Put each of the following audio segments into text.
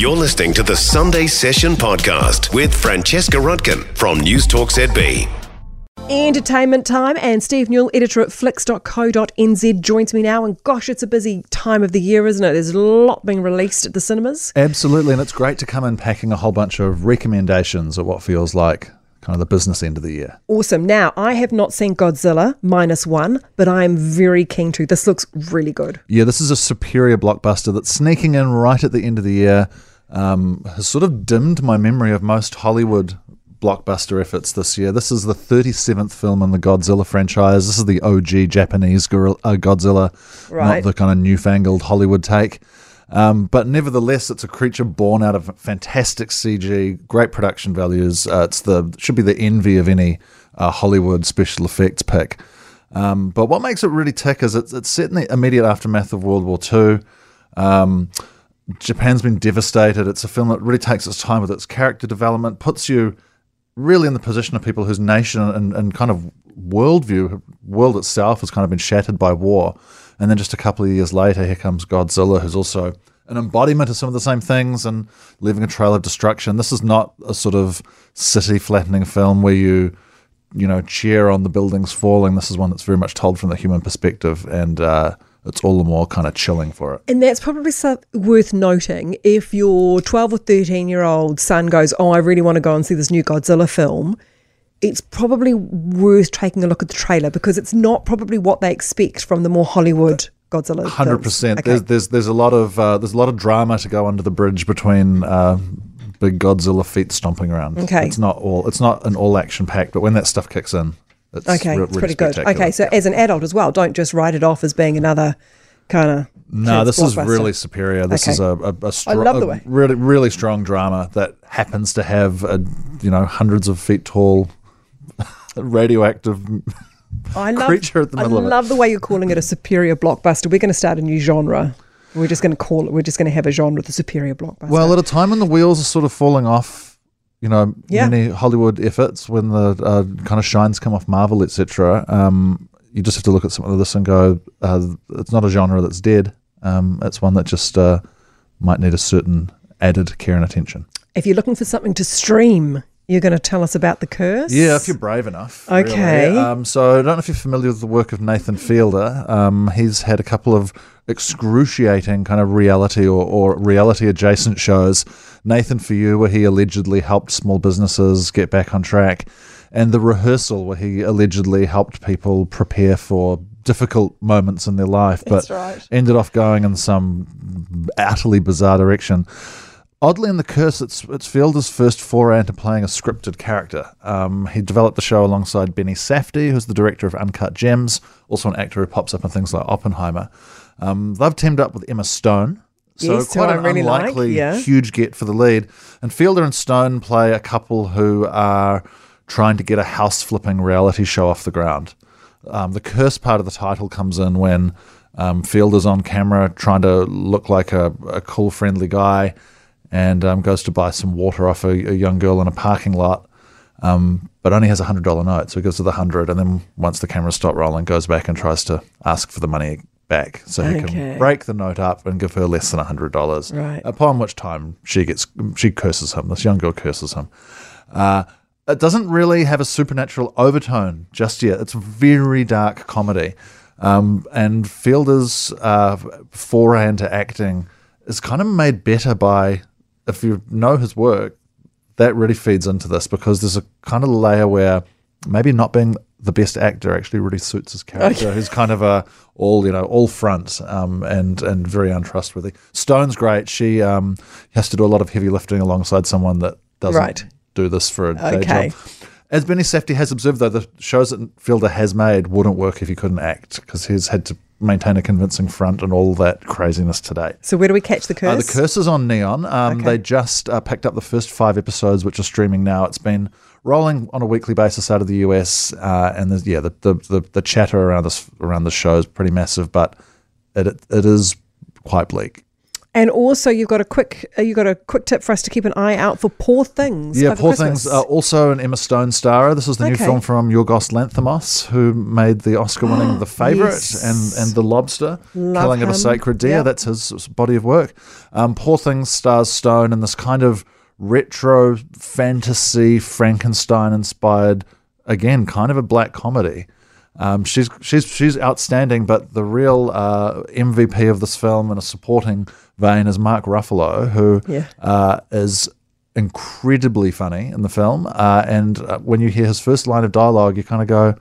You're listening to the Sunday Session podcast with Francesca Rudkin from News Talk ZB. Entertainment time, and Steve Newall, editor at flicks.co.nz, joins me now. And gosh, it's a busy time of the year, isn't it? There's a lot being released at the cinemas. Absolutely, and it's great to come in packing a whole bunch of recommendations at what feels like kind of the business end of the year. Awesome. Now, I have not seen Godzilla minus one, but I am very keen to. This looks really good. Yeah, this is a superior blockbuster that's sneaking in right at the end of the year. Um, has sort of dimmed my memory of most Hollywood blockbuster efforts this year. This is the 37th film in the Godzilla franchise. This is the OG Japanese Gojira, uh, Godzilla, Right. not the kind of newfangled Hollywood take. Um, but nevertheless, it's a creature born out of fantastic CG, great production values. Uh, it's the should be the envy of any uh, Hollywood special effects pick. Um, but what makes it really tick is it's, it's set in the immediate aftermath of World War II. Um, Japan's been devastated. It's a film that really takes its time with its character development, puts you really in the position of people whose nation and, and kind of worldview, world itself has kind of been shattered by war. And then just a couple of years later, here comes Godzilla, who's also an embodiment of some of the same things and leaving a trail of destruction. This is not a sort of city flattening film where you, you know, cheer on the buildings falling. This is one that's very much told from the human perspective, and uh, it's all the more kind of chilling for it. And that's probably worth noting if your 12 or 13 year old son goes, Oh, I really want to go and see this new Godzilla film. It's probably worth taking a look at the trailer because it's not probably what they expect from the more Hollywood Godzilla. Hundred films. percent. Okay. There's there's there's a lot of uh, there's a lot of drama to go under the bridge between uh, big Godzilla feet stomping around. Okay. it's not all it's not an all action pack, but when that stuff kicks in, it's Okay, re- it's really pretty good. Okay, so as an adult as well, don't just write it off as being another kind of. No, this is really superior. This Okay. is a, a, a, the a really really strong drama that happens to have a you know hundreds of feet tall radioactive. I love, creature at the middle I of it. I love the way you're calling it a superior blockbuster. We're going to start a new genre. We're just going to call it. We're just going to have a genre, the superior blockbuster. Well, at a time when the wheels are sort of falling off, you know, Yeah. many Hollywood efforts, when the uh, kind of shines come off Marvel, etc., um, you just have to look at something like this and go, uh, it's not a genre that's dead. Um, it's one that just uh, might need a certain added care and attention. if you're looking for something to stream, you're going to tell us about the curse. Yeah, if you're brave enough. Okay. Really. Um, so I don't know if you're familiar with the work of Nathan Fielder. Um, he's had a couple of excruciating kind of reality or, or reality adjacent shows. Nathan for You, where he allegedly helped small businesses get back on track, and The Rehearsal, where he allegedly helped people prepare for difficult moments in their life, but right. ended off going in some utterly bizarre direction. Oddly, in The Curse, it's, it's Fielder's first foray into playing a scripted character. Um, he developed the show alongside Benny Safdie, who's the director of Uncut Gems, also an actor who pops up in things like Oppenheimer. Um, they've teamed up with Emma Stone. So Yes, quite an really like, unlikely, yeah. huge get for the lead. And Fielder and Stone play a couple who are trying to get a house flipping reality show off the ground. Um, the curse part of the title comes in when um, Fielder's on camera trying to look like a, a cool, friendly guy and um, goes to buy some water off a, a young girl in a parking lot, um, but only has a hundred dollar note. So he gives her the hundred, and then once the cameras stop rolling, goes back and tries to ask for the money back, so he Okay. can break the note up and give her less than a hundred dollars. Right. Upon which time she gets she curses him. This young girl curses him. Uh, it doesn't really have a supernatural overtone just yet. It's very dark comedy. Um, and Fielder's uh, foray into acting is kind of made better by, if you know his work, that really feeds into this because there's a kind of layer where maybe not being the best actor actually really suits his character. Who's kind of a all you know all front um, and and very untrustworthy. Stone's great. She um, has to do a lot of heavy lifting alongside someone that doesn't Right. do this for a day Okay. job. As Benny Safdie has observed, though, the shows that Fielder has made wouldn't work if he couldn't act because he's had to maintain a convincing front and all that craziness today. So where do we catch the curse? Uh, the Curse is on Neon. Um, Okay. They just uh, picked up the first five episodes, which are streaming now. It's been rolling on a weekly basis out of the US, uh, and there's, yeah, the, the, the, the chatter around this around the show is pretty massive, but it it is quite bleak. And also, you've got a quick uh, you got a quick tip for us to keep an eye out for Poor Things. Yeah, Poor Christmas. Things, uh, also an Emma Stone starrer. This is the new Okay. film from Yorgos Lanthimos, who made the Oscar-winning The Favourite Yes. and, and The Lobster, Love Killing of a. Sacred Deer. Yep. That's his, his body of work. Um, Poor Things stars Stone in this kind of retro fantasy Frankenstein-inspired, again, kind of a black comedy. Um, she's she's she's outstanding, but the real uh, MVP of this film in a supporting vein is Mark Ruffalo, who Yeah. uh, is incredibly funny in the film. Uh, and uh, when you hear his first line of dialogue, you kind of go,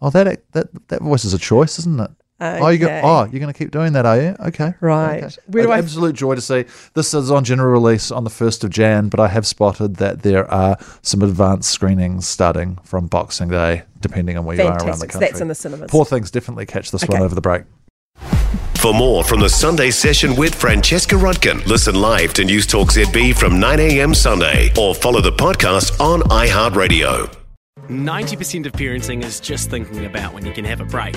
"Oh, that that that voice is a choice, isn't it?" Oh, you go, oh, you're going to keep doing that, are you? Okay, Right. Okay. Where do An I- absolute joy to see. This is on general release on the first of Jan, but I have spotted that there are some advanced screenings starting from Boxing Day, depending on where you are around the country. that's in the cinemas. Poor things, definitely catch this one over the break. For more from the Sunday session with Francesca Rudkin, listen live to News Talk ZB from 9 a.m. Sunday or follow the podcast on iHeartRadio. 90% of parenting is just thinking about when you can have a break.